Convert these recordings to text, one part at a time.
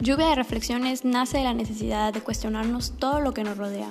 Lluvia de Reflexiones nace de la necesidad de cuestionarnos todo lo que nos rodea,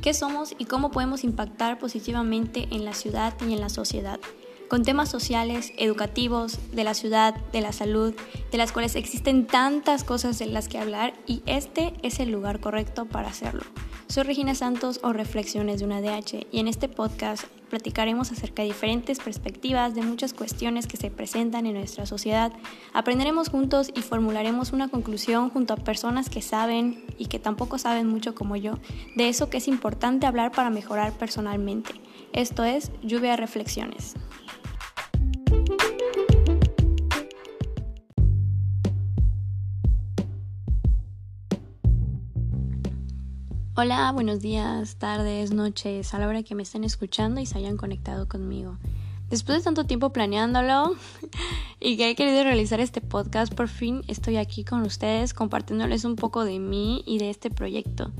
qué somos y cómo podemos impactar positivamente en la ciudad y en la sociedad, con temas sociales, educativos, de la ciudad, de la salud, de las cuales existen tantas cosas de las que hablar y este es el lugar correcto para hacerlo. Soy Regina Santos o Reflexiones de una DH y en este podcast platicaremos acerca de diferentes perspectivas de muchas cuestiones que se presentan en nuestra sociedad. Aprenderemos juntos y formularemos una conclusión junto a personas que saben y que tampoco saben mucho como yo de eso que es importante hablar para mejorar personalmente. Esto es Lluvia Reflexiones. Hola, buenos días, tardes, noches, a la hora que me estén escuchando y se hayan conectado conmigo. Después de tanto tiempo planeándolo y que he querido realizar este podcast, por fin estoy aquí con ustedes compartiéndoles un poco de mí y de este proyecto.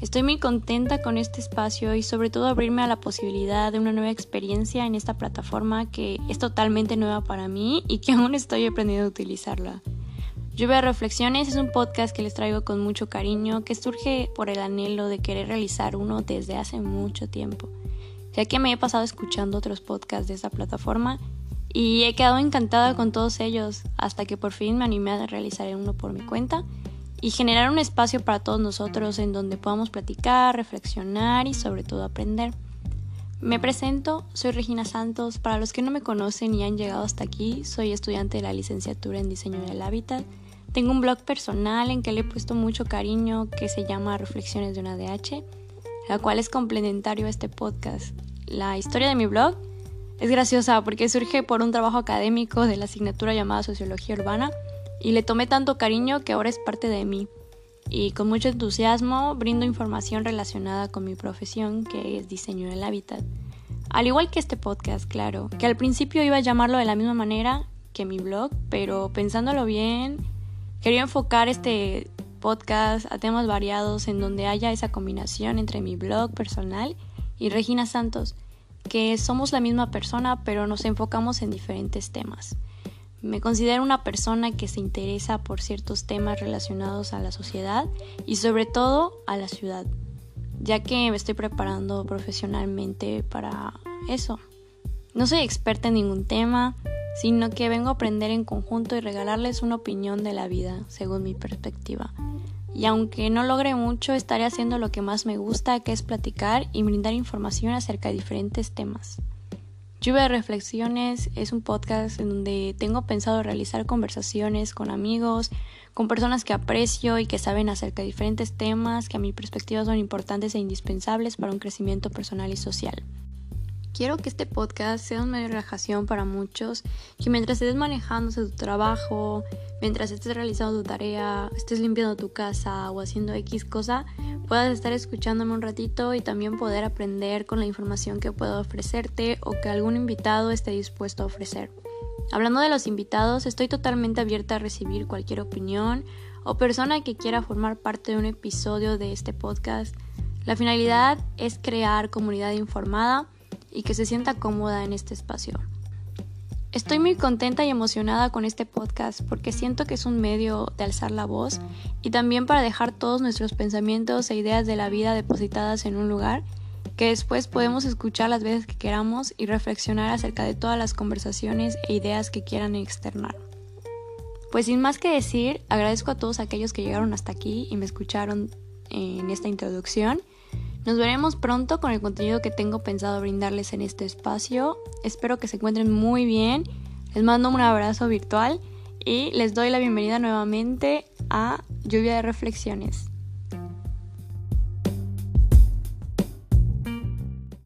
Estoy muy contenta con este espacio y sobre todo abrirme a la posibilidad de una nueva experiencia en esta plataforma que es totalmente nueva para mí y que aún estoy aprendiendo a utilizarla. Lluvia de Reflexiones es un podcast que les traigo con mucho cariño, que surge por el anhelo de querer realizar uno desde hace mucho tiempo, ya que me he pasado escuchando otros podcasts de esta plataforma y he quedado encantada con todos ellos, hasta que por fin me animé a realizar uno por mi cuenta y generar un espacio para todos nosotros en donde podamos platicar, reflexionar y sobre todo aprender. Me presento, soy Regina Santos. Para los que no me conocen y han llegado hasta aquí, soy estudiante de la licenciatura en diseño del hábitat tengo un blog personal en que le he puesto mucho cariño que se llama Reflexiones de una DH, la cual es complementario a este podcast. La historia de mi blog es graciosa porque surge por un trabajo académico de la asignatura llamada Sociología Urbana y le tomé tanto cariño que ahora es parte de mí. Y con mucho entusiasmo brindo información relacionada con mi profesión que es diseño del hábitat. Al igual que este podcast, claro, que al principio iba a llamarlo de la misma manera que mi blog, pero pensándolo bien Quería enfocar este podcast a temas variados en donde haya esa combinación entre mi blog personal y Regina Santos, que somos la misma persona pero nos enfocamos en diferentes temas. Me considero una persona que se interesa por ciertos temas relacionados a la sociedad y sobre todo a la ciudad, ya que me estoy preparando profesionalmente para eso. No soy experta en ningún tema, sino que vengo a aprender en conjunto y regalarles una opinión de la vida, según mi perspectiva. Y aunque no logre mucho, estaré haciendo lo que más me gusta, que es platicar y brindar información acerca de diferentes temas. Lluvia de Reflexiones es un podcast en donde tengo pensado realizar conversaciones con amigos, con personas que aprecio y que saben acerca de diferentes temas que a mi perspectiva son importantes e indispensables para un crecimiento personal y social. Quiero que este podcast sea un medio de relajación para muchos, que mientras estés manejándose tu trabajo, mientras estés realizando tu tarea, estés limpiando tu casa o haciendo X cosa, puedas estar escuchándome un ratito y también poder aprender con la información que puedo ofrecerte o que algún invitado esté dispuesto a ofrecer. Hablando de los invitados, estoy totalmente abierta a recibir cualquier opinión o persona que quiera formar parte de un episodio de este podcast. La finalidad es crear comunidad informada y que se sienta cómoda en este espacio. Estoy muy contenta y emocionada con este podcast porque siento que es un medio de alzar la voz y también para dejar todos nuestros pensamientos e ideas de la vida depositadas en un lugar que después podemos escuchar las veces que queramos y reflexionar acerca de todas las conversaciones e ideas que quieran externar. Pues sin más que decir, agradezco a todos aquellos que llegaron hasta aquí y me escucharon en esta introducción nos veremos pronto con el contenido que tengo pensado brindarles en este espacio. Espero que se encuentren muy bien. Les mando un abrazo virtual y les doy la bienvenida nuevamente a Lluvia de Reflexiones.